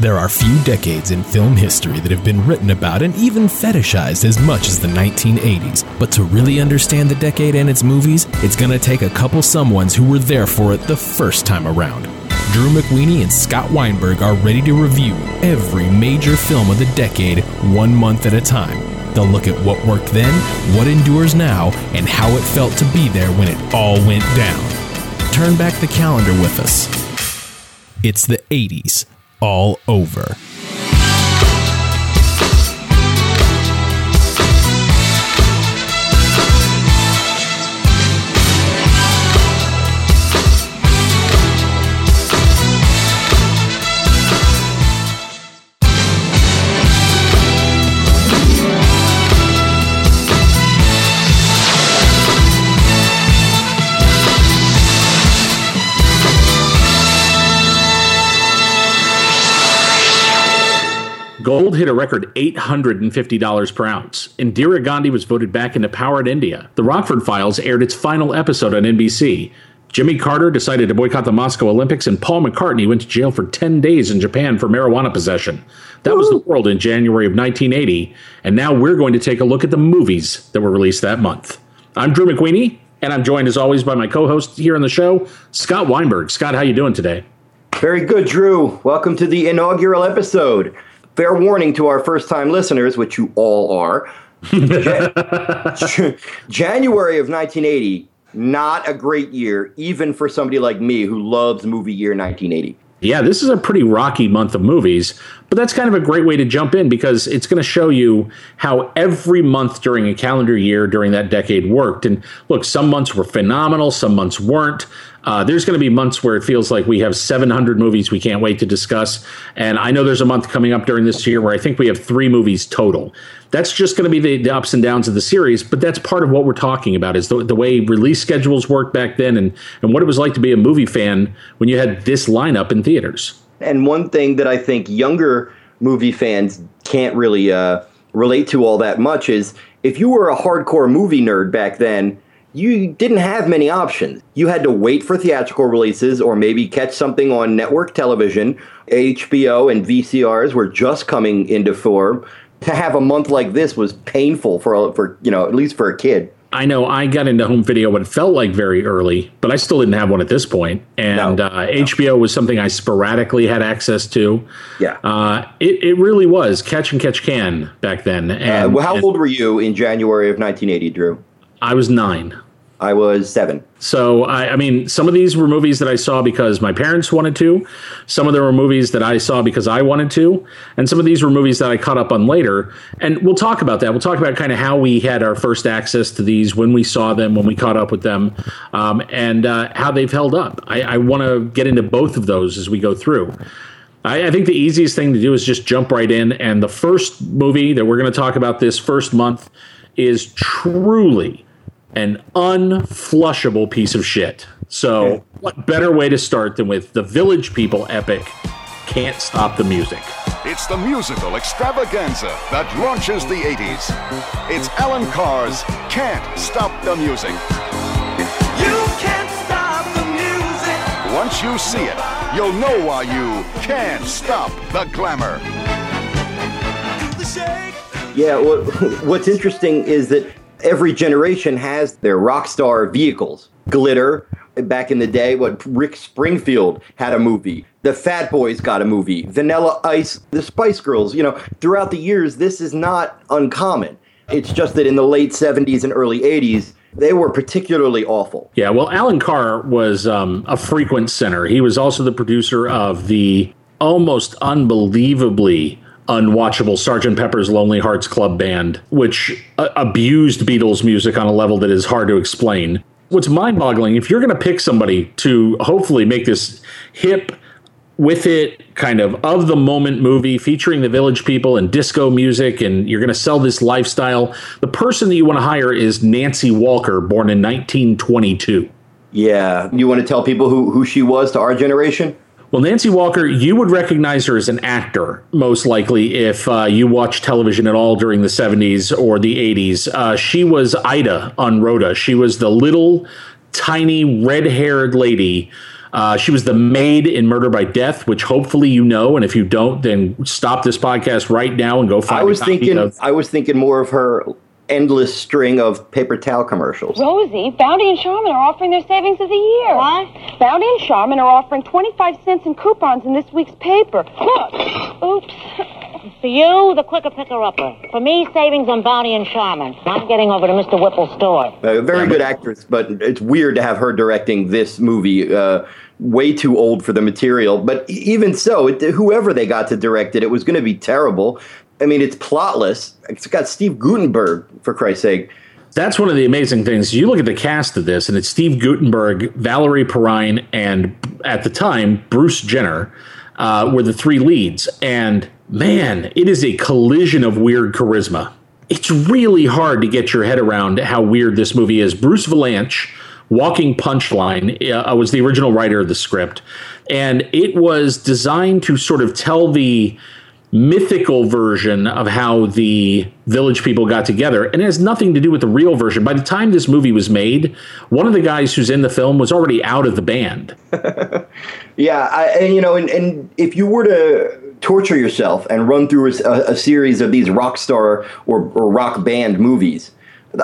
There are few decades in film history that have been written about and even fetishized as much as the 1980s. But to really understand the decade and its movies, it's gonna take a couple someones who were there for it the first time around. Drew McWeeny and Scott Weinberg are ready to review every major film of the decade one month at a time. They'll look at what worked then, what endures now, and how it felt to be there when it all went down. Turn back the calendar with us. It's the 80s all over. Gold hit a record $850 per ounce. Indira Gandhi was voted back into power in India. The Rockford Files aired its final episode on NBC. Jimmy Carter decided to boycott the Moscow Olympics, and Paul McCartney went to jail for 10 days in Japan for marijuana possession. That was the world in January of 1980, and now we're going to take a look at the movies that were released that month. I'm Drew McWeeny, and I'm joined as always by my co-host here on the show, Scott Weinberg. Scott, how you doing today? Very good, Drew. Welcome to the inaugural episode. Fair warning to our first time listeners, which you all are. January of 1980, not a great year, even for somebody like me who loves movie year 1980. Yeah, this is a pretty rocky month of movies, but that's kind of a great way to jump in because it's going to show you how every month during a calendar year during that decade worked. And look, some months were phenomenal, some months weren't. Uh, there's going to be months where it feels like we have 700 movies we can't wait to discuss. And I know there's a month coming up during this year where I think we have three movies total. That's just going to be the, the ups and downs of the series, but that's part of what we're talking about is the, the way release schedules worked back then and, and what it was like to be a movie fan when you had this lineup in theaters. And one thing that I think younger movie fans can't really uh, relate to all that much is if you were a hardcore movie nerd back then, you didn't have many options. You had to wait for theatrical releases or maybe catch something on network television. HBO and VCRs were just coming into form. To have a month like this was painful for for you know at least for a kid. I know I got into home video what it felt like very early, but I still didn't have one at this point. And No, uh, HBO was something I sporadically had access to. Yeah. Uh, it, it really was catch and catch can back then. Uh, And, well, how and old were you in January of 1980, Drew? I was nine. I was seven. So I, I mean, some of these were movies that I saw because my parents wanted to. Some of them were movies that I saw because I wanted to, and some of these were movies that I caught up on later. And we'll talk about that. We'll talk about kind of how we had our first access to these, when we saw them, when we caught up with them, um, and uh, how they've held up. I, I want to get into both of those as we go through. I, I think the easiest thing to do is just jump right in. And the first movie that we're going to talk about this first month is truly an unflushable piece of shit. So, what better way to start than with the Village People epic, Can't Stop the Music? It's the musical extravaganza that launches the 80s. It's Alan Carr's Can't Stop the Music. You can't stop the music. Once you see it, you'll know why you can't stop the glamour. Yeah, what, what's interesting is that every generation has their rock star vehicles. Glitter, back in the day, what Rick Springfield had a movie. The Fat Boys got a movie. Vanilla Ice, the Spice Girls. You know, throughout the years, this is not uncommon. It's just that in the late 70s and early 80s, they were particularly awful. Yeah, well, Alan Carr was um, a frequent center. He was also the producer of the almost unbelievably unwatchable Sgt. Pepper's Lonely Hearts Club Band, which uh, abused Beatles music on a level that is hard to explain. What's mind boggling, if you're going to pick somebody to hopefully make this hip, with it kind of of the moment movie featuring the village people and disco music and you're going to sell this lifestyle the person that you want to hire is nancy walker born in 1922 Yeah. You want to tell people who, who she was to our generation? Well nancy walker you would recognize her as an actor most likely if uh, you watched television at all during the 70s or the 80s uh, she was ida on rhoda she was the little tiny red-haired lady Uh, she was the maid in Murder by Death, which hopefully you know, and if you don't, then stop this podcast right now and go find. I was thinking, of- I was thinking more of her endless string of paper towel commercials. Rosie, Bounty and Charmin are offering their savings of the year. What? Bounty and Charmin are offering 25 cents in coupons in this week's paper. Look. Oops. For you, the quicker picker upper. For me, savings on Bounty and Charmin. I'm getting over to Mr. Whipple's store. A very good actress, but it's weird to have her directing this movie. Uh, way too old for the material, but even so, it, whoever they got to direct it, it was going to be terrible. I mean, it's plotless. It's got Steve Guttenberg, for Christ's sake. That's one of the amazing things. You look at the cast of this, and it's Steve Guttenberg, Valerie Perrine, and at the time, Bruce Jenner uh, were the three leads. And man, it is a collision of weird charisma. It's really hard to get your head around how weird this movie is. Bruce Vilanch, Walking Punchline, uh, was the original writer of the script. And it was designed to sort of tell the mythical version of how the village people got together and it has nothing to do with the real version by the time this movie was made one of the guys who's in the film was already out of the band Yeah, I, and you know, and, and if you were to torture yourself and run through a, a series of these rock star or, or rock band movies,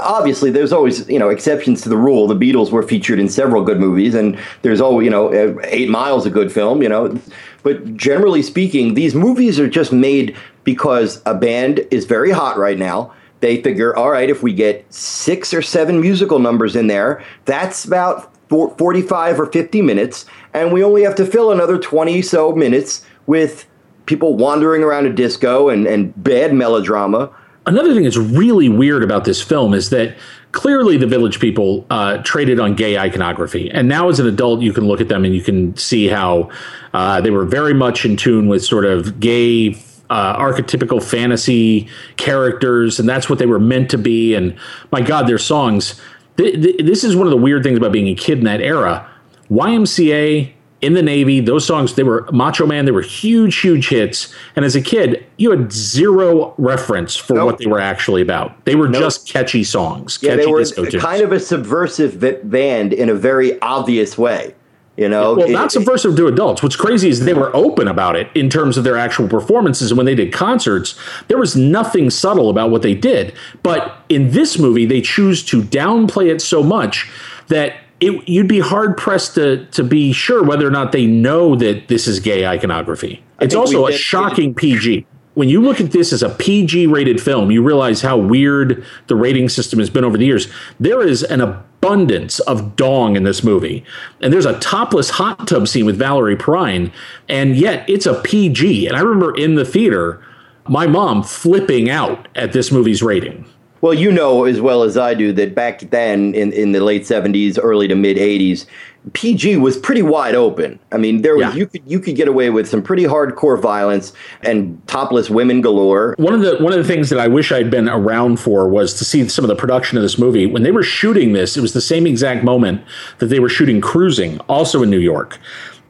obviously there's always you know exceptions to the rule. The Beatles were featured in several good movies, and there's always you know uh, Eight Miles a good film, you know. But generally speaking, these movies are just made because a band is very hot right now. They figure, all right, if we get six or seven musical numbers in there, that's about for 45 or 50 minutes, and we only have to fill another 20 so minutes with people wandering around a disco and, and bad melodrama. another thing that's really weird about this film is that clearly the village people uh, traded on gay iconography. And now as an adult you can look at them and you can see how uh, they were very much in tune with sort of gay uh, archetypical fantasy characters. And that's what they were meant to be. And my god their songs th- th- this is one of the weird things about being a kid in that era. Ymca in the Navy, those songs, they were Macho Man, they were huge, huge hits. And as a kid, you had zero reference for Nope. what they were actually about. They were just catchy songs, Yeah, catchy they were kind of a subversive band in a very obvious way. You know, well, It- not subversive to adults. What's crazy is they were open about it in terms of their actual performances. And when they did concerts, there was nothing subtle about what they did. But in this movie, they choose to downplay it so much that it, you'd be hard pressed to to be sure whether or not they know that this is gay iconography. It's also a did- shocking PG. When you look at this as a PG rated film, you realize how weird the rating system has been over the years. There is an abundance of dong in this movie. And there's a topless hot tub scene with Valerie Perrine, and yet it's a PG. And I remember in the theater, my mom flipping out at this movie's rating. Well, you know as well as I do that back then in, in the late 70s, early to mid 80s, PG was pretty wide open. I mean, there was Yeah. you could you could get away with some pretty hardcore violence and topless women galore. One of the one of the things that I wish I'd been around for was to see some of the production of this movie. When they were shooting this, it was the same exact moment that they were shooting Cruising, also in New York.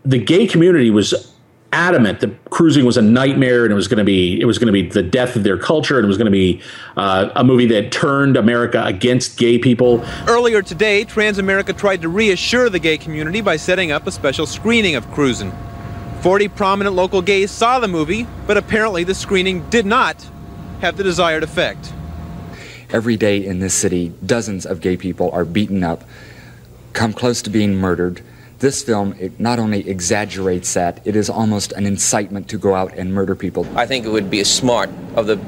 The gay community was adamant that cruising was a nightmare and it was going to be it was going to be the death of their culture and it was going to be uh, a movie that turned America against gay people. Earlier today, Transamerica tried to reassure the gay community by setting up a special screening of Cruisin'. 40 prominent local gays saw the movie, but apparently the screening did not have the desired effect. Every day in this city, dozens of gay people are beaten up, come close to being murdered. This film it not only exaggerates that, it is almost an incitement to go out and murder people. I think it would be smart of the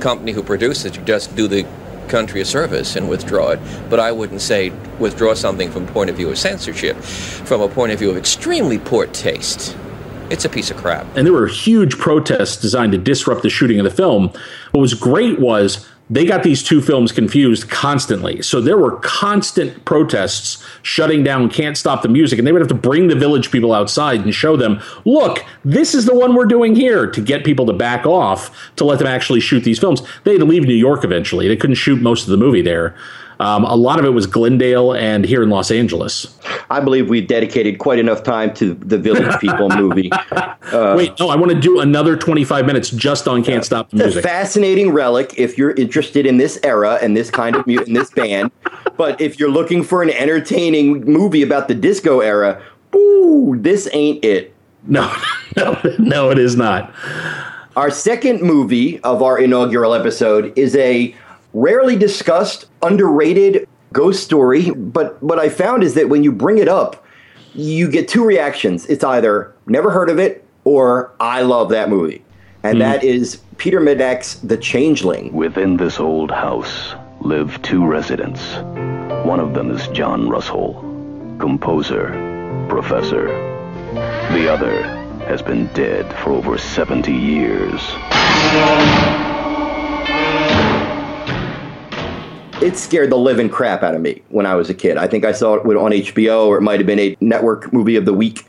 company who produced it to just do the country a service and withdraw it. But I wouldn't say withdraw something from point of view of censorship. From a point of view of extremely poor taste, it's a piece of crap. and there were huge protests designed to disrupt the shooting of the film. What was great was they got these two films confused constantly. So there were constant protests shutting down Can't Stop the Music, and they would have to bring the village people outside and show them, look, this is the one we're doing here to get people to back off to let them actually shoot these films. They had to leave New York eventually. They couldn't shoot most of the movie there. Um, a lot of it was Glendale and here in Los Angeles. I believe we dedicated quite enough time to the Village People movie. Wait, no, I want to do another 25 minutes just on Can't Stop the Music. fascinating relic if you're interested in this era and this kind of mu- in this band. But if you're looking for an entertaining movie about the disco era, Ooh, this ain't it. No, no, no, it is not. Our second movie of our inaugural episode is a rarely discussed, underrated ghost story. But what I found is that when you bring it up, you get two reactions. It's either never heard of it or I love that movie. And hmm. that is Peter Medak's The Changeling. Within this old house live two residents. One of them is John Russell, composer, professor. The other has been dead for over 70 years. It scared the living crap out of me when I was a kid. I think I saw it on HBO or it might have been a network movie of the week.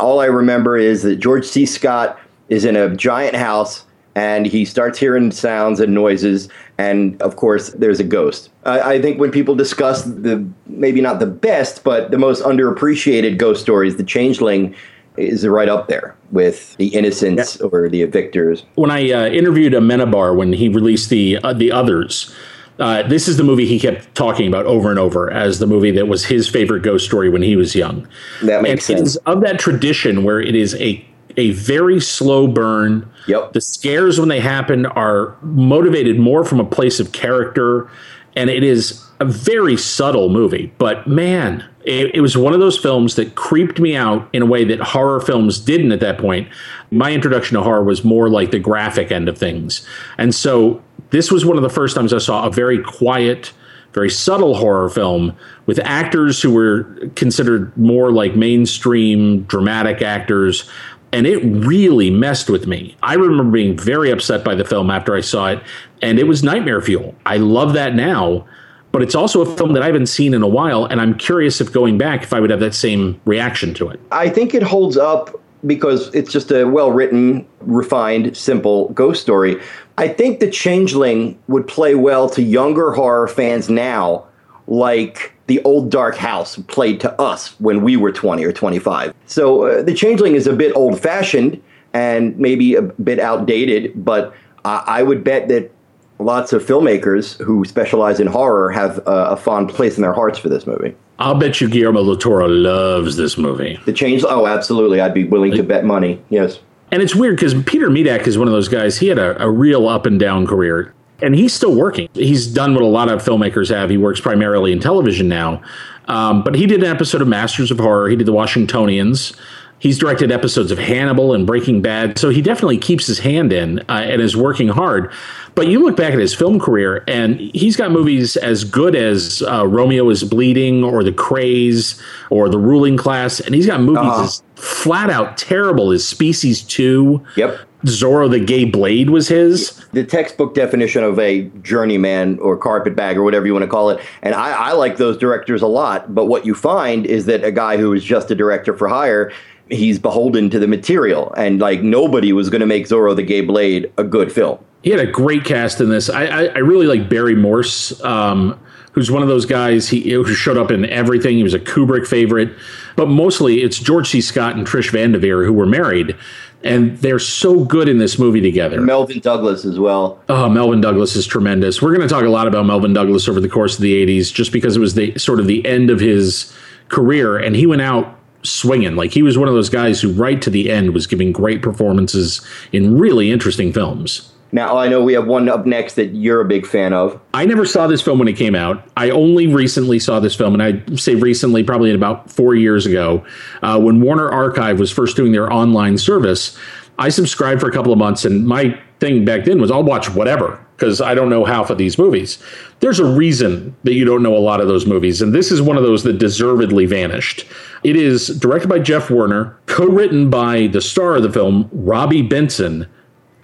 All I remember is that George C. Scott is in a giant house and he starts hearing sounds and noises. And of course, there's a ghost. I, I think when people discuss the maybe not the best, but the most underappreciated ghost stories, The Changeling is right up there with The Innocents or The Evictors. When I uh, interviewed Amenabar when he released the uh, the others, uh, this is the movie he kept talking about over and over as the movie that was his favorite ghost story when he was young. That makes and sense. is of that tradition where it is a a very slow burn. Yep. The scares when they happen are motivated more from a place of character, and it is a very subtle movie. But man, it, it was one of those films that creeped me out in a way that horror films didn't at that point. My introduction to horror was more like the graphic end of things, and so this was one of the first times I saw a very quiet very subtle horror film with actors who were considered more like mainstream dramatic actors. And it really messed with me. I remember being very upset by the film after I saw it, and it was nightmare fuel. I love that now, but it's also a film that I haven't seen in a while, and I'm curious if going back, if I would have that same reaction to it. I think it holds up because it's just a well written, refined, simple ghost story. I think The Changeling would play well to younger horror fans now, like The Old Dark House played to us when we were 20 or 25. So uh, The Changeling is a bit old fashioned and maybe a bit outdated, but I I would bet that lots of filmmakers who specialize in horror have uh, a fond place in their hearts for this movie. I'll bet you Guillermo del Toro loves this movie. The change? Oh, absolutely. I'd be willing to bet money. Yes. And it's weird because Peter Medak is one of those guys. He had a, a real up and down career, and he's still working. He's done what a lot of filmmakers have. He works primarily in television now, um, but he did an episode of Masters of Horror. He did The Washingtonians. He's directed episodes of Hannibal and Breaking Bad, so he definitely keeps his hand in uh, and is working hard. But you look back at his film career, and he's got movies as good as uh, Romeo is Bleeding or The Krays or The Ruling Class, and he's got movies Uh-huh. as flat out terrible as Species 2. Yep. Zorro the Gay Blade was his. The textbook definition of a journeyman or carpetbag or whatever you want to call it. And I, I like those directors a lot. But what you find is that a guy who is just a director for hire, he's beholden to the material. And like nobody was going to make Zorro the Gay Blade a good film. He had a great cast in this. I, I, I really like Barry Morse, um, who's one of those guys he, who showed up in everything. He was a Kubrick favorite, but mostly it's George C. Scott and Trish Van Devere who were married, and they're so good in this movie together. Melvyn Douglas as well. Oh, Melvyn Douglas is tremendous. We're going to talk a lot about Melvyn Douglas over the course of the '80s, just because it was the sort of the end of his career, and he went out swinging. Like he was one of those guys who, right to the end, was giving great performances in really interesting films. Now, I know we have one up next that you're a big fan of. I never saw this film when it came out. I only recently saw this film, and I say recently, probably about four years ago, uh, when Warner Archive was first doing their online service. I subscribed for a couple of months, and my thing back then was I'll watch whatever because I don't know half of these movies. There's a reason that you don't know a lot of those movies, and this is one of those that deservedly vanished. It is directed by Jeff Werner, co written by the star of the film, Robby Benson,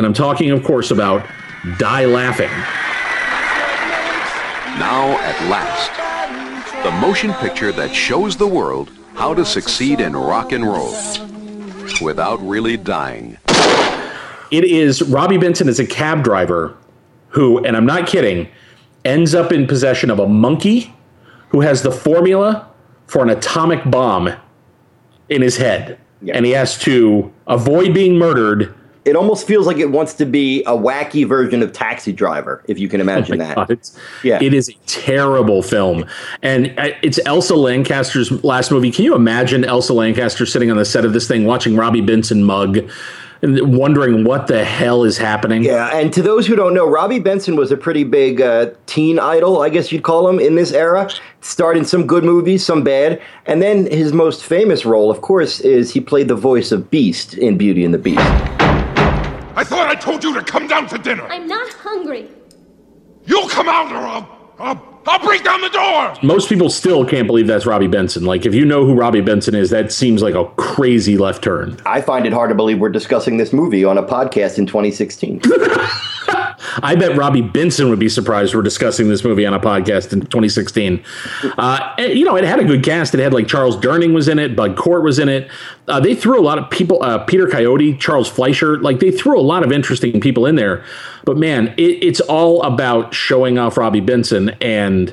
and I'm talking, of course, about Die Laughing. Now, at last, the motion picture that shows the world how to succeed in rock and roll without really dying. It is Robby Benson is a cab driver who, and I'm not kidding, ends up in possession of a monkey who has the formula for an atomic bomb in his head. And he has to avoid being murdered It almost feels like it wants to be a wacky version of Taxi Driver, if you can imagine Oh that. God, it's, Yeah. it is a terrible film, and uh, it's Elsa Lanchester's last movie. Can you imagine Elsa Lancaster sitting on the set of this thing, watching Robby Benson mug, and wondering what the hell is happening? Yeah, and to those who don't know, Robby Benson was a pretty big uh, teen idol, I guess you'd call him, in this era. Starred in some good movies, some bad. And then his most famous role, of course, is he played the voice of Beast in Beauty and the Beast. I thought I told you to come down to dinner. I'm not hungry. You'll come out or I'll, I'll, I'll break down the door. Most people still can't believe that's Robby Benson. Like, if you know who Robby Benson is, that seems like a crazy left turn. I find it hard to believe we're discussing this movie on a podcast in 2016. I bet Robby Benson would be surprised we're discussing this movie on a podcast in 2016. Uh, and, you know, it had a good cast. It had like Charles Durning was in it, Bud Cort was in it. Uh, they threw a lot of people, uh, Peter Coyote, Charles Fleischer, like they threw a lot of interesting people in there. But man, it, it's all about showing off Robby Benson and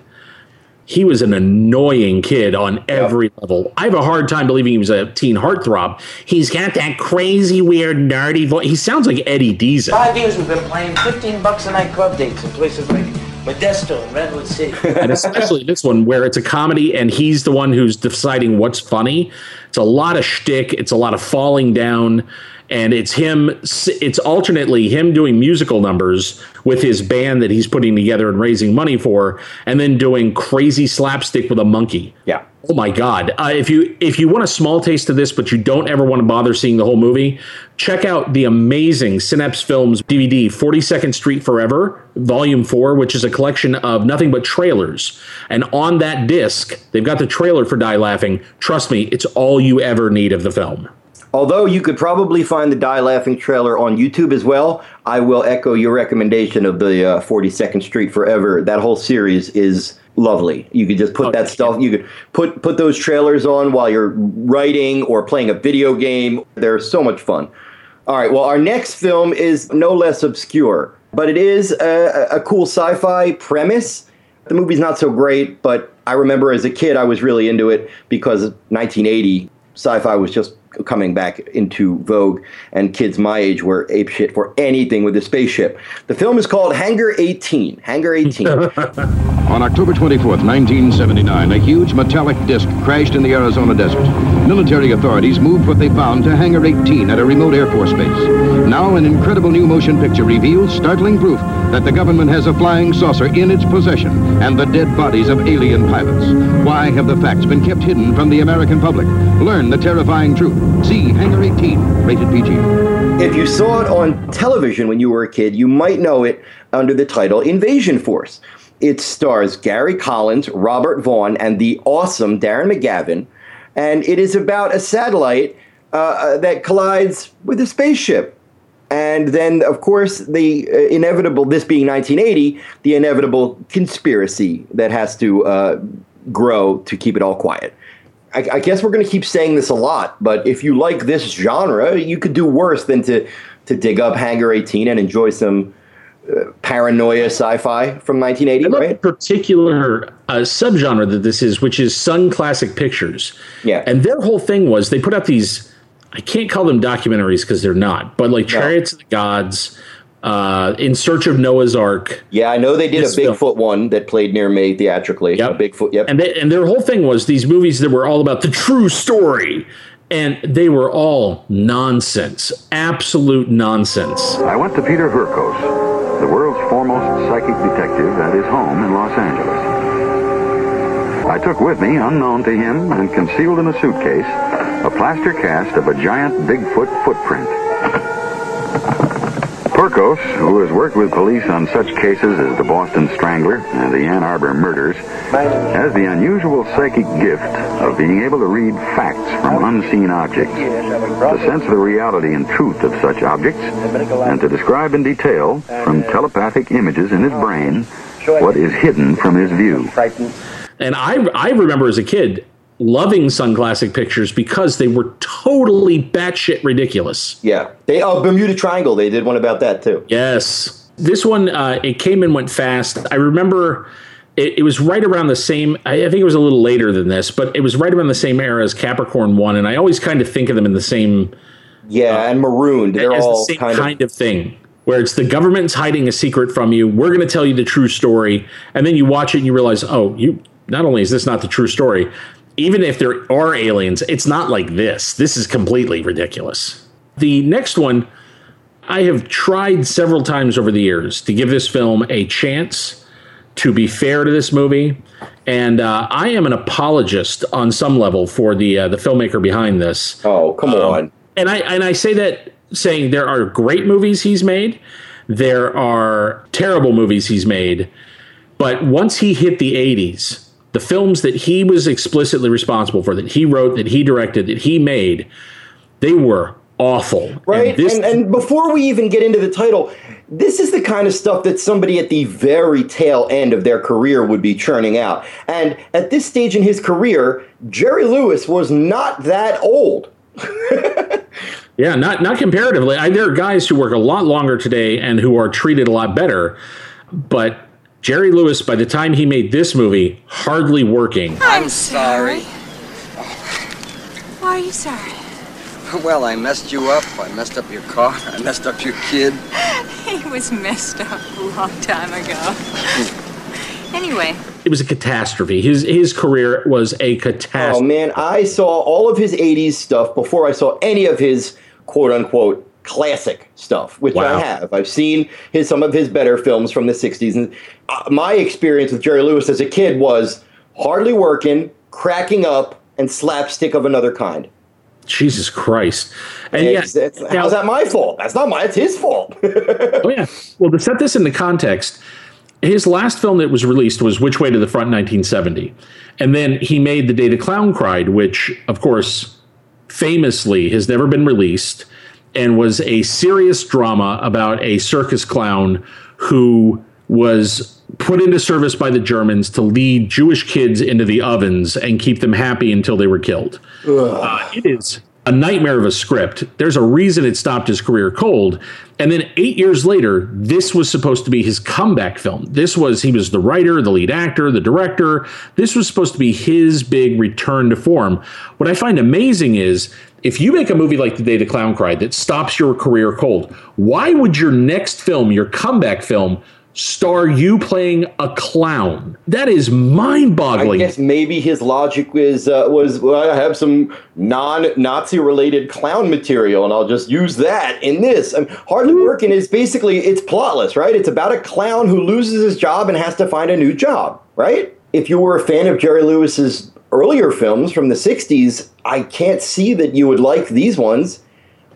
he was an annoying kid on every level. I have a hard time believing he was a teen heartthrob. He's got that crazy, weird, nerdy voice. He sounds like Eddie Deezen. Five years we've been playing 15 bucks a night club dates in places like Modesto and Redwood City. and especially this one where it's a comedy and he's the one who's deciding what's funny. It's a lot of shtick. It's a lot of falling down, and it's him. It's alternately him doing musical numbers with his band that he's putting together and raising money for, and then doing crazy slapstick with a monkey. Yeah. Oh my God! Uh, if you if you want a small taste of this, but you don't ever want to bother seeing the whole movie, check out the amazing Synapse Films DVD, Forty Second Street Forever, Volume Four, which is a collection of nothing but trailers. And on that disc, they've got the trailer for Die Laughing. Trust me, it's all you ever need of the film. Although you could probably find the Die Laughing trailer on YouTube as well, I will echo your recommendation of the uh, 42nd Street Forever. That whole series is lovely. You could just put that stuff. You could put put those trailers on while you're writing or playing a video game. They're so much fun. All right. Well, our next film is no less obscure, but it is a, a cool sci-fi premise. The movie's not so great, but I remember as a kid I was really into it because 1980 sci-fi was just coming back into vogue, and kids my age were apeshit for anything with a spaceship. The film is called Hangar 18. Hangar 18. On October 24th, 1979, a huge metallic disc crashed in the Arizona desert. Military authorities moved what they found to Hangar 18 at a remote Air Force base. Now, an incredible new motion picture reveals startling proof that the government has a flying saucer in its possession and the dead bodies of alien pilots. Why have the facts been kept hidden from the American public? Learn the terrifying truth. See Hangar 18, rated PG. If you saw it on television when you were a kid, you might know it under the title Invasion Force. It stars Gary Collins, Robert Vaughn, and the awesome Darren McGavin. And it is about a satellite uh, uh, that collides with a spaceship. And then, of course, the uh, inevitable, this being 1980, the inevitable conspiracy that has to uh, grow to keep it all quiet. I, I guess we're going to keep saying this a lot, but if you like this genre, you could do worse than to, to dig up Hangar 18 and enjoy some paranoia sci-fi from 1980, right? particular uh, subgenre that this is, which is Sunn Classic Pictures. Yeah. And their whole thing was they put out these, I can't call them documentaries because they're not, but like Chariots of the Gods, uh, In Search of Noah's Ark. Yeah, I know they did a film. Bigfoot one that played near me theatrically. Yep. A Bigfoot, yep. And, they, and their whole thing was these movies that were all about the true story. And they were all nonsense, absolute nonsense. I went to Peter Hurkos, the world's foremost psychic detective, at his home in Los Angeles. I took with me, unknown to him and concealed in a suitcase, a plaster cast of a giant Bigfoot footprint. Who has worked with police on such cases as the Boston Strangler and the Ann Arbor murders, has the unusual psychic gift of being able to read facts from unseen objects, to sense the reality and truth of such objects, and to describe in detail, from telepathic images in his brain, what is hidden from his view. And I, I remember as a kid loving Sunn Classic Pictures because they were totally batshit ridiculous. Yeah. They oh Bermuda Triangle, they did one about that too. Yes. This one, uh, it came and went fast. I remember it, it was right around the same, I, I think it was a little later than this, but it was right around the same era as Capricorn 1. And I always kind of think of them in the same Yeah, and marooned. They're as all the same kind kind, of. of, thing where it's the government's hiding a secret from you we're going to tell you the true story and then you watch it and you realize oh you not only is this not the true story even if there are aliens it's not like this this is completely ridiculous the next one i have tried several times over the years to give this film a chance to be fair to this movie and uh, I am an apologist on some level for the uh, the filmmaker behind this. Oh, come on! And I and I say that saying there are great movies he's made, there are terrible movies he's made, but once he hit the '80s, the films that he was explicitly responsible for, that he wrote, that he directed, that he made, they were awful. Right? And this, and, and before we even get into the title, this is the kind of stuff that somebody at the very tail end of their career would be churning out. And at this stage in his career, Jerry Lewis was not that old. Yeah, not not comparatively. I, there are guys who work a lot longer today and who are treated a lot better, but Jerry Lewis, by the time he made this movie, hardly working. I'm sorry. Why are you sorry? Well, I messed you up. I messed up your car. I messed up your kid. He was messed up a long time ago. anyway, It was a catastrophe. His his career was a catastrophe. Oh man, I saw all of his 80s stuff before I saw any of his quote unquote classic stuff, which Wow. I have. I've seen his some of his better films from the 60s and uh, my experience with Jerry Lewis as a kid was hardly working, cracking up and slapstick of another kind. Jesus Christ! And It's- yeah, it's- how's that my fault? That's not my. It's his fault. oh yeah. Well, to set this into context, his last film that was released was Which Way to the Front, 1970, and then he made The Day the Clown Cried, which, of course, famously has never been released, and was a serious drama about a circus clown who was put into service by the Germans to lead Jewish kids into the ovens and keep them happy until they were killed. Uh, it is a nightmare of a script. There's a reason it stopped his career cold. And then eight years later, this was supposed to be his comeback film. This was, he was the writer, the lead actor, the director. This was supposed to be his big return to form. What I find amazing is if you make a movie like The Day the Clown Cried that stops your career cold, why would your next film, your comeback film, star you playing a clown? That is mind boggling. I guess maybe his logic was uh, was well, I have some non-Nazi related clown material, and I'll just use that in this. And Hardly Working is basically it's plotless, right? It's about a clown who loses his job and has to find a new job, right? If you were a fan of Jerry Lewis's earlier films from the '60s, I can't see that you would like these ones.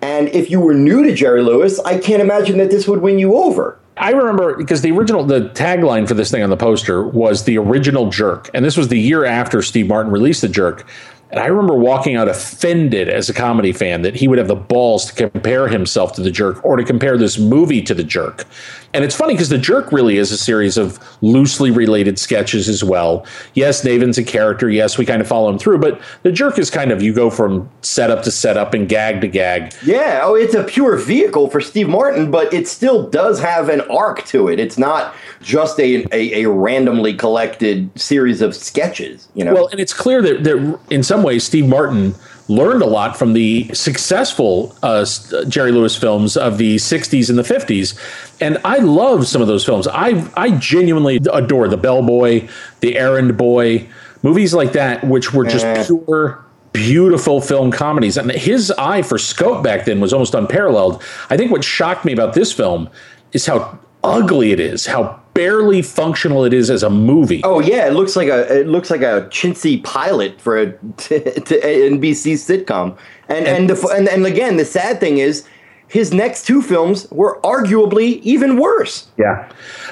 And if you were new to Jerry Lewis, I can't imagine that this would win you over. I remember because the original, the tagline for this thing on the poster was the original jerk. And this was the year after Steve Martin released the jerk. And I remember walking out offended as a comedy fan that he would have the balls to compare himself to the jerk or to compare this movie to the jerk. And it's funny because the jerk really is a series of loosely related sketches as well. Yes, Navin's a character. Yes, we kind of follow him through, but the jerk is kind of you go from setup to setup and gag to gag. Yeah, oh, it's a pure vehicle for Steve Martin, but it still does have an arc to it. It's not just a, a, a randomly collected series of sketches, you know? Well, and it's clear that, that in some ways Steve Martin learned a lot from the successful uh, Jerry Lewis films of the 60s and the 50s. And I love some of those films. I, I genuinely adore The Bellboy, The Errand Boy, movies like that, which were just pure, beautiful film comedies. And his eye for scope back then was almost unparalleled. I think what shocked me about this film is how ugly it is, how barely functional it is as a movie. Oh yeah, it looks like a it looks like a chintzy pilot for a t- t- NBC sitcom. And and the, and and again, the sad thing is his next two films were arguably even worse. Yeah.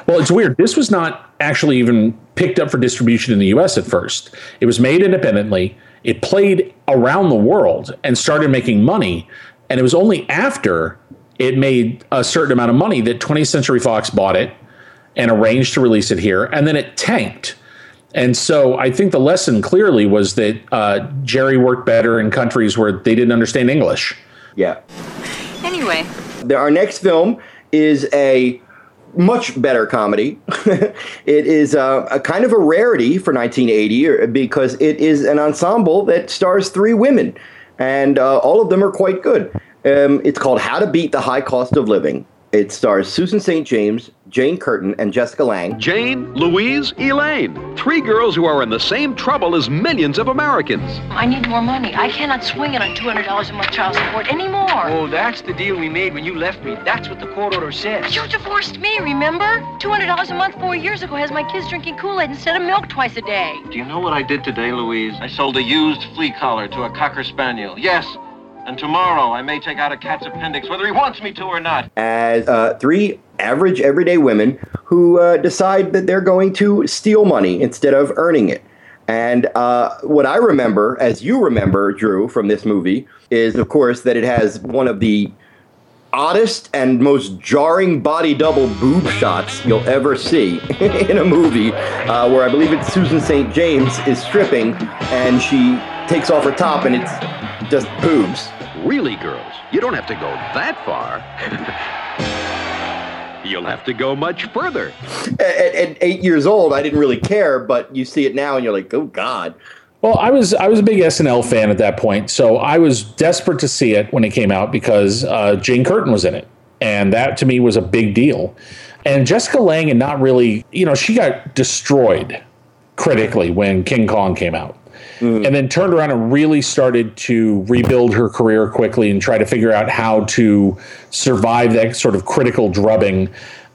Well, it's weird. This was not actually even picked up for distribution in the US at first. It was made independently. It played around the world and started making money. And it was only after it made a certain amount of money that 20th Century Fox bought it and arranged to release it here. And then it tanked. And so I think the lesson clearly was that uh, Jerry worked better in countries where they didn't understand English. Yeah. Anyway, Our next film is a much better comedy. it is uh, a kind of a rarity for 1980 because it is an ensemble that stars three women, and uh, all of them are quite good. Um, it's called How to Beat the High Cost of Living. It stars Susan St. James, Jane Curtin, and Jessica Lange. Jane, Louise, Elaine. Three girls who are in the same trouble as millions of Americans. I need more money. I cannot swing it on $200 a month child support anymore. Oh, that's the deal we made when you left me. That's what the court order says. You divorced me, remember? $200 a month four years ago has my kids drinking Kool-Aid instead of milk twice a day. Do you know what I did today, Louise? I sold a used flea collar to a cocker spaniel. Yes. And tomorrow I may take out a cat's appendix, whether he wants me to or not. as uh, three average everyday women who uh, decide that they're going to steal money instead of earning it. And uh, what I remember, as you remember, Drew, from this movie, is of course that it has one of the oddest and most jarring body double boob shots you'll ever see in a movie, uh, where I believe it's Susan St. James is stripping and she takes off her top and it's just boobs. Really, girls, you don't have to go that far. You'll have to go much further. At, at eight years old, I didn't really care, but you see it now and you're like, oh God. Well, I was I was a big SNL fan at that point, so I was desperate to see it when it came out because uh, Jane Curtin was in it, and that to me was a big deal. And Jessica Lange and not really, you know, she got destroyed critically when King Kong came out, and then turned around and really started to rebuild her career quickly and try to figure out how to survive that sort of critical drubbing.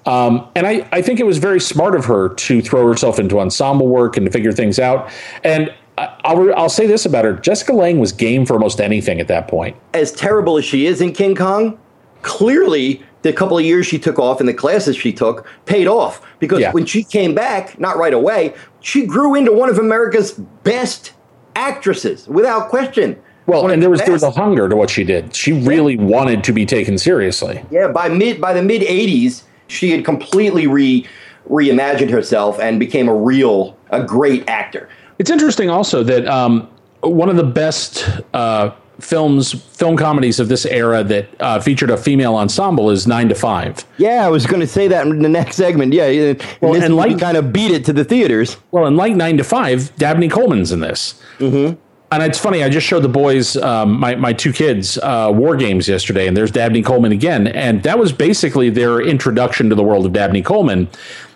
Um, and I, I think it was very smart of her to throw herself into ensemble work and to figure things out. And I- I'll, I'll say this about her Jessica Lange was game for almost anything at that point. As terrible as she is in King Kong, clearly the couple of years she took off and the classes she took paid off because Yeah. when she came back, not right away, she grew into one of America's best actresses without question. Well, and there was there was a hunger to what she did. She really wanted to be taken seriously. Yeah, by mid by the mid '80s, she had completely re reimagined herself and became a real a great actor. It's interesting also that um, one of the best uh, films, film comedies of this era that uh, featured a female ensemble is Nine to Five. Yeah, I was going to say that in the next segment. Yeah, and Well, this and movie like- kind of beat it to the theaters. Well, and like Nine to Five, Dabney Coleman's in this. Mm-hmm. And it's funny. I just showed the boys, um, my my two kids, uh, War Games yesterday, and there's Dabney Coleman again, and that was basically their introduction to the world of Dabney Coleman,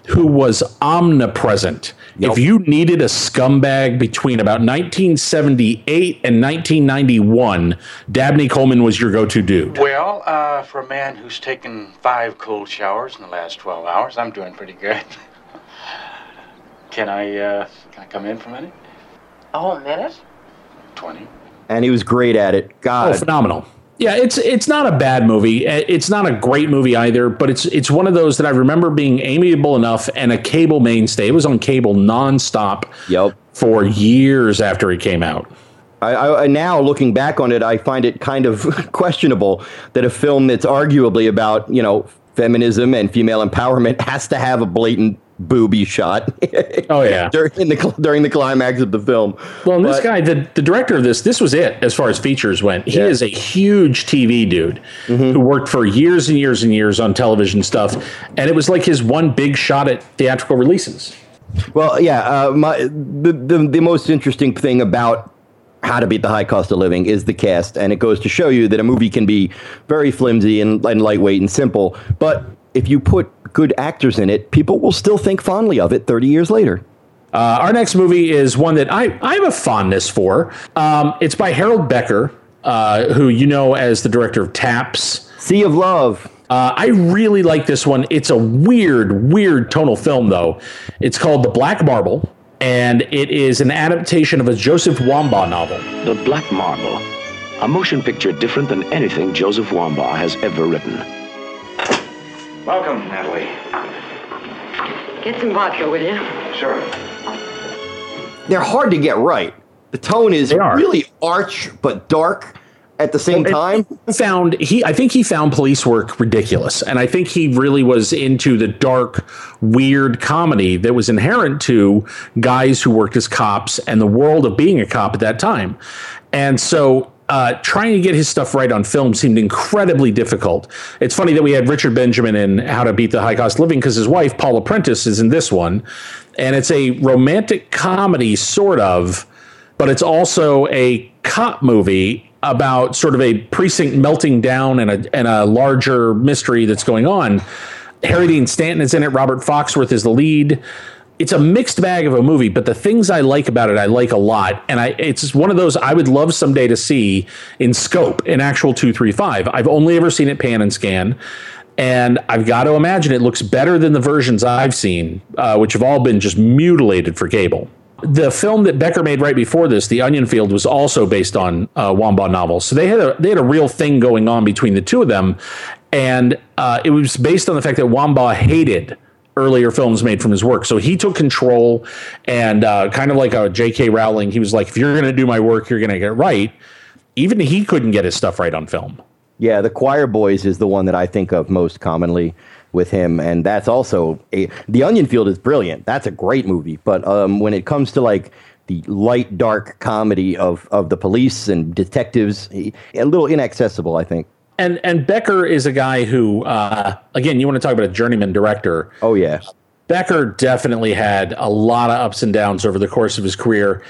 who was omnipresent. If you needed a scumbag between about 1978 and 1991, Dabney Coleman was your go-to dude. Well, uh, for a man who's taken five cold showers in the last 12 hours, I'm doing pretty good. can I, uh, can I come in for a minute? Oh, a whole minute? 20? And he was great at it. God, Oh, phenomenal. Yeah, it's it's not a bad movie. Uh, It's not a great movie either, but it's it's one of those that I remember being amiable enough and a cable mainstay. It was on cable nonstop. Yep. For years after it came out. I, I, now looking back on it, I find it kind of questionable that a film that's arguably about you know feminism and female empowerment has to have a blatant booby shot. oh yeah, during the during the climax of the film. Well, and this guy, the, the director of this, this was it as far as features went. He Yeah. is a huge TV dude Mm-hmm. who worked for years and years and years on television stuff, and it was like his one big shot at theatrical releases. Well, yeah. Uh, my the, the the most interesting thing about how to beat the high cost of living is the cast, and it goes to show you that a movie can be very flimsy and, and lightweight and simple, but if you put good actors in it, people will still think fondly of it 30 years later. Uh, our next movie is one that I, I have a fondness for. Um, it's by Harold Becker, uh, who you know as the director of Taps. Sea of Love. Uh, I really like this one. It's a weird, weird tonal film, though. It's called The Black Marble, and it is an adaptation of a Joseph Wambaugh novel. The Black Marble, a motion picture different than anything Joseph Wambaugh has ever written. Welcome, Natalie. Get some vodka, will you? Sure. They're hard to get right. The tone is really arch but dark at the same time. found he I think he found police work ridiculous and I think he really was into the dark weird comedy that was inherent to guys who worked as cops and the world of being a cop at that time. And so uh, trying to get his stuff right on film seemed incredibly difficult. It's funny that we had Richard Benjamin in How to Beat the High Cost Living because his wife, Paula Prentiss, is in this one. And it's a romantic comedy, sort of, but it's also a cop movie about sort of a precinct melting down and a and a larger mystery that's going on. Harry Dean Stanton is in it. Robert Foxworth is the lead. It's a mixed bag of a movie, but the things I like about it, I like a lot, and I it's one of those I would love someday to see in scope, in actual two three five. I've only ever seen it pan and scan, and I've got to imagine it looks better than the versions I've seen, uh, which have all been just mutilated for cable. The film that Becker made right before this, The Onion Field, was also based on uh, Wambaugh novels. So they had a they had a real thing going on between the two of them, and uh, it was based on the fact that Wambaugh hated earlier films made from his work. So he took control, and uh, kind of like a J.K. Rowling, he was like, "If you're going to do my work, you're going to get it right." Even he couldn't get his stuff right on film. Yeah, The Choir Boys is the one that I think of most commonly with him, and that's also a, The Onion Field is brilliant. That's a great movie, but um, when it comes to like the light, dark comedy of of the police and detectives, a little inaccessible, I think. And and Becker is a guy who, uh, again, you want to talk about a journeyman director. Oh yeah, Becker definitely had a lot of ups and downs over the course of his career,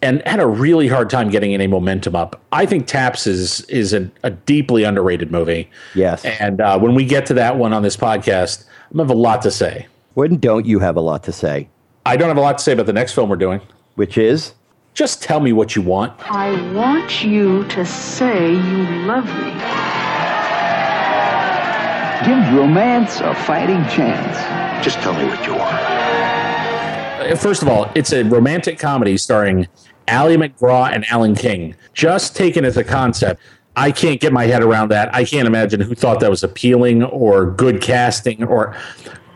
and had a really hard time getting any momentum up. I think Taps is is a, a deeply underrated movie. Yes, and uh, when we get to that one on this podcast, I'm gonna have a lot to say. When don't you have a lot to say? I don't have a lot to say about the next film we're doing, which is just tell me what you want. I want you to say you love me. Give romance a fighting chance. Just tell me what you want. Uh, First of all, it's a romantic comedy starring Ali MacGraw and Alan King. Just taken as a concept, I can't get my head around that. I can't imagine who thought that was appealing or good casting or.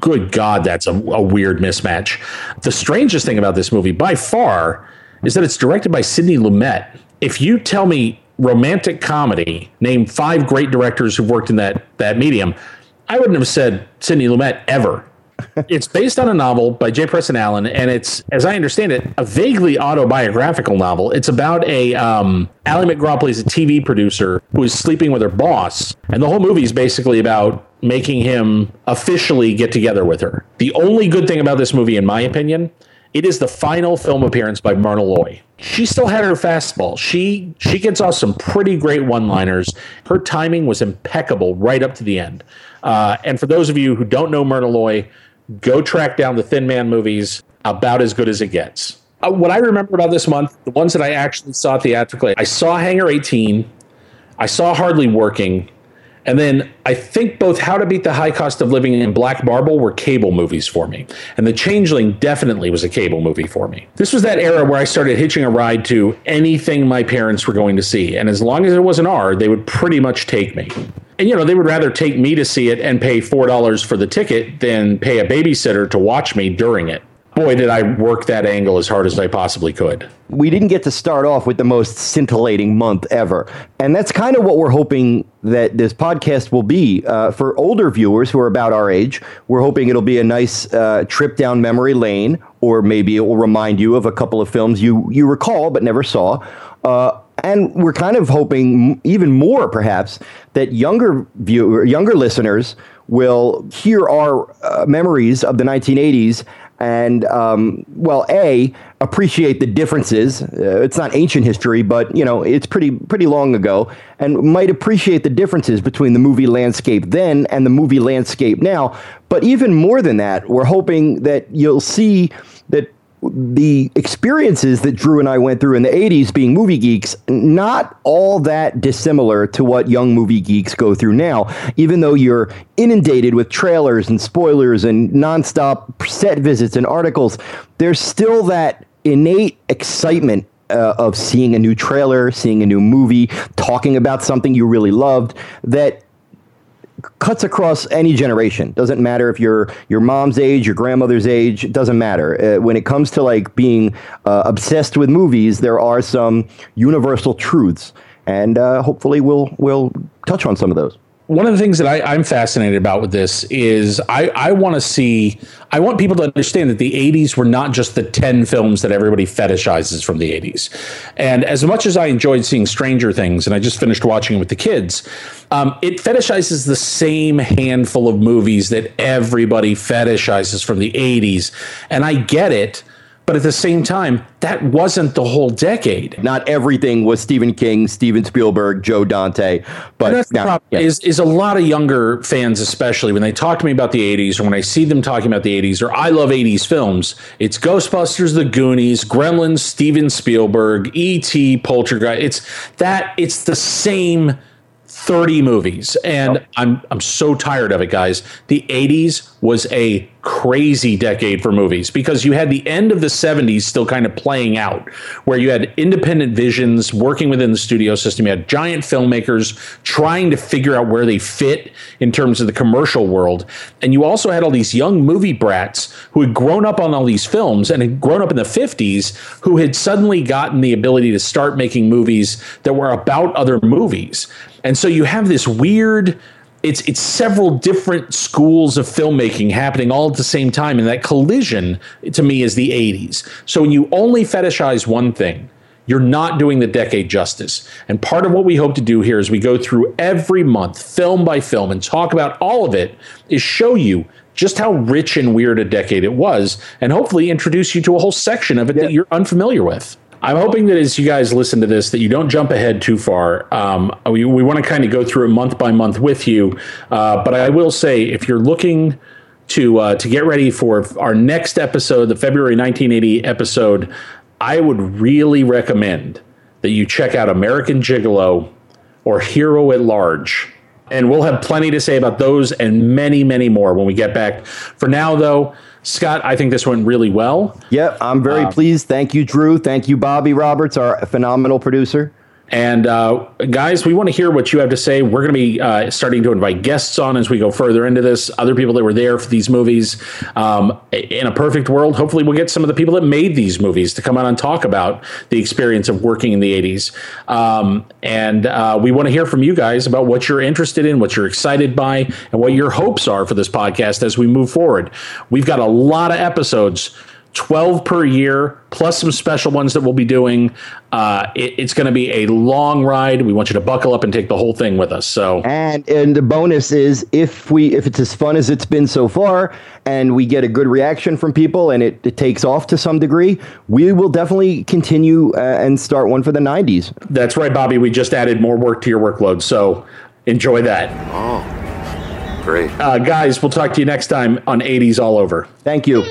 Good God, that's a, a weird mismatch. The strangest thing about this movie, by far, is that it's directed by Sidney Lumet. If you tell me romantic comedy, name five great directors who've worked in that that medium, I wouldn't have said Sidney Lumet ever. it's based on a novel by Jay Presson Allen, and it's, as I understand it, a vaguely autobiographical novel. It's about a um, Ali MacGraw plays a TV producer who is sleeping with her boss, and the whole movie is basically about making him officially get together with her. The only good thing about this movie, in my opinion, it is the final film appearance by Myrna Loy. She still had her fastball. She she gets off some pretty great one-liners. Her timing was impeccable right up to the end. Uh, and for those of you who don't know Myrna Loy, go track down the Thin Man movies. About as good as it gets. Uh, what I remember about this month, the ones that I actually saw theatrically, I saw Hangar 18, I saw Hardly Working, and then I think both How to Beat the High Cost of Living and Black Marble were cable movies for me. And The Changeling definitely was a cable movie for me. This was that era where I started hitching a ride to anything my parents were going to see. And as long as it was an R, they would pretty much take me. And, you know, they would rather take me to see it and pay $4 for the ticket than pay a babysitter to watch me during it. Boy, did I work that angle as hard as I possibly could. we didn't get to start off with the most scintillating month ever. And that's kind of what we're hoping that this podcast will be. Uh, for older viewers who are about our age, we're hoping it'll be a nice uh, trip down memory lane, or maybe it will remind you of a couple of films you, you recall but never saw. Uh, and we're kind of hoping even more, perhaps, that younger viewer, younger listeners will hear our uh, memories of the 1980s and um, well, a appreciate the differences. Uh, it's not ancient history, but you know it's pretty pretty long ago, and might appreciate the differences between the movie landscape then and the movie landscape now. But even more than that, we're hoping that you'll see the experiences that Drew and I went through in the 80s being movie geeks, not all that dissimilar to what young movie geeks go through now, even though you're inundated with trailers and spoilers and nonstop set visits and articles, there's still that innate excitement uh, of seeing a new trailer, seeing a new movie, talking about something you really loved that cuts across any generation. Doesn't matter if you're your mom's age, your grandmother's age. It doesn't matter. Uh, when it comes to like being uh, obsessed with movies, there are some universal truths, and uh, hopefully we'll we'll touch on some of those. One of the things that I, I'm fascinated about with this is I, I want to see, I want people to understand that the 80s were not just the 10 films that everybody fetishizes from the 80s. And as much as I enjoyed seeing Stranger Things, and I just finished watching it with the kids, um, it fetishizes the same handful of movies that everybody fetishizes from the 80s. And I get it. But at the same time, that wasn't the whole decade. Not everything was Stephen King, Steven Spielberg, Joe Dante, but And that's the problem yeah. is is a lot of younger fans, especially when they talk to me about the '80s or when I see them talking about the '80s or I love '80s films. It's Ghostbusters, The Goonies, Gremlins, Steven Spielberg, E.T., Poltergeist. It's that. It's the same. 30 movies and I'm I'm so tired of it guys. The 80s was a crazy decade for movies because you had the end of the 70s still kind of playing out where you had independent visions working within the studio system. You had giant filmmakers trying to figure out where they fit in terms of the commercial world. And you also had all these young movie brats who had grown up on all these films and had grown up in the 50s who had suddenly gotten the ability to start making movies that were about other movies. And so you have this weird it's it's several different schools of filmmaking happening all at the same time and that collision to me is the 80s so when you only fetishize one thing you're not doing the decade justice. And part of what we hope to do here is we go through every month film by film and talk about all of it is show you just how rich and weird a decade it was and hopefully introduce you to a whole section of it that you're unfamiliar with I'm hoping that as you guys listen to this, that you don't jump ahead too far. Um, we we want to kind of go through it month by month with you, uh, but I will say if you're looking to uh, to get ready for our next episode, the February 1980 episode, I would really recommend that you check out American Gigolo or Hero at Large. And we'll have plenty to say about those and many, many more when we get back. For now, though, Scott, I think this went really well. Yep, I'm very Um, pleased. Thank you, Drew. Thank you, Bobby Roberts, our phenomenal producer. And uh, guys, we want to hear what you have to say. We're going to be uh, starting to invite guests on as we go further into this. Other people that were there for these movies. Um, in a perfect world, hopefully, we'll get some of the people that made these movies to come out and talk about the experience of working in the '80s. Um, and uh, we want to hear from you guys about what you're interested in, what you're excited by, and what your hopes are for this podcast as we move forward. We've got a lot of episodes. 12 per year plus some special ones that we'll be doing. Uh, it- it's going to be a long ride. We want you to buckle up and take the whole thing with us so. And and the bonus is if we if it's as fun as it's been so far, and we get a good reaction from people, and it, it takes off to some degree, we will definitely continue uh, and start one for the '90s. that's right bobby. We just added more work to your workload so enjoy that. Oh great. Uh, guys we'll talk to you next time on 80s all over. Thank you